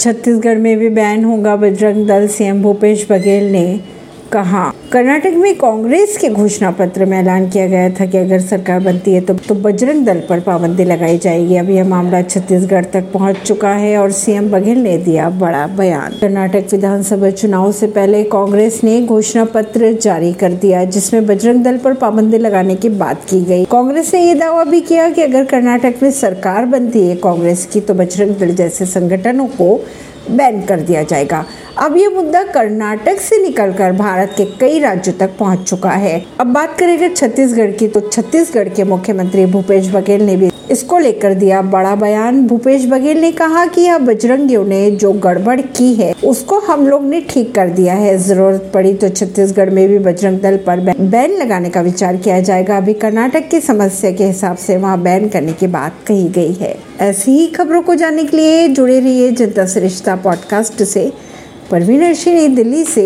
छत्तीसगढ़ में भी बैन होगा बजरंग दल सीएम भूपेश बघेल ने। कहा? कर्नाटक में कांग्रेस के घोषणा पत्र में ऐलान किया गया था कि अगर सरकार बनती है तो, तो बजरंग दल पर पाबंदी लगाई जाएगी। अब यह मामला छत्तीसगढ़ तक पहुँच चुका है और सीएम बघेल ने दिया बड़ा बयान। कर्नाटक विधानसभा चुनाव से पहले कांग्रेस ने घोषणा पत्र जारी कर दिया जिसमें बजरंग दल पर पाबंदी लगाने की बात की गई। कांग्रेस ने यह दावा भी किया कि अगर कर्नाटक में सरकार बनती है कांग्रेस की तो बजरंग दल जैसे संगठनों को बैन कर दिया जाएगा। अब ये मुद्दा कर्नाटक से निकलकर भारत के कई राज्यों तक पहुँच चुका है। अब बात करेंगे छत्तीसगढ़ की तो छत्तीसगढ़ के मुख्यमंत्री भूपेश बघेल ने भी इसको लेकर दिया बड़ा बयान। भूपेश बघेल ने कहा कि यह बजरंगियों ने जो गड़बड़ की है, उसको हम लोग ने ठीक कर दिया है। ज़रूरत पड़ी तो छत्तीसगढ़ में भी बजरंग दल पर बैन लगाने का विचार किया जाएगा। अभी कर्नाटक की समस्या के हिसाब से वहाँ बैन करने की बात कही गई है। ऐसी ही खबरों को जानने के लिए जुड़े रहिए जनता सरिश्ता पॉडकास्ट से। परवीन अर्शी नई दिल्ली से।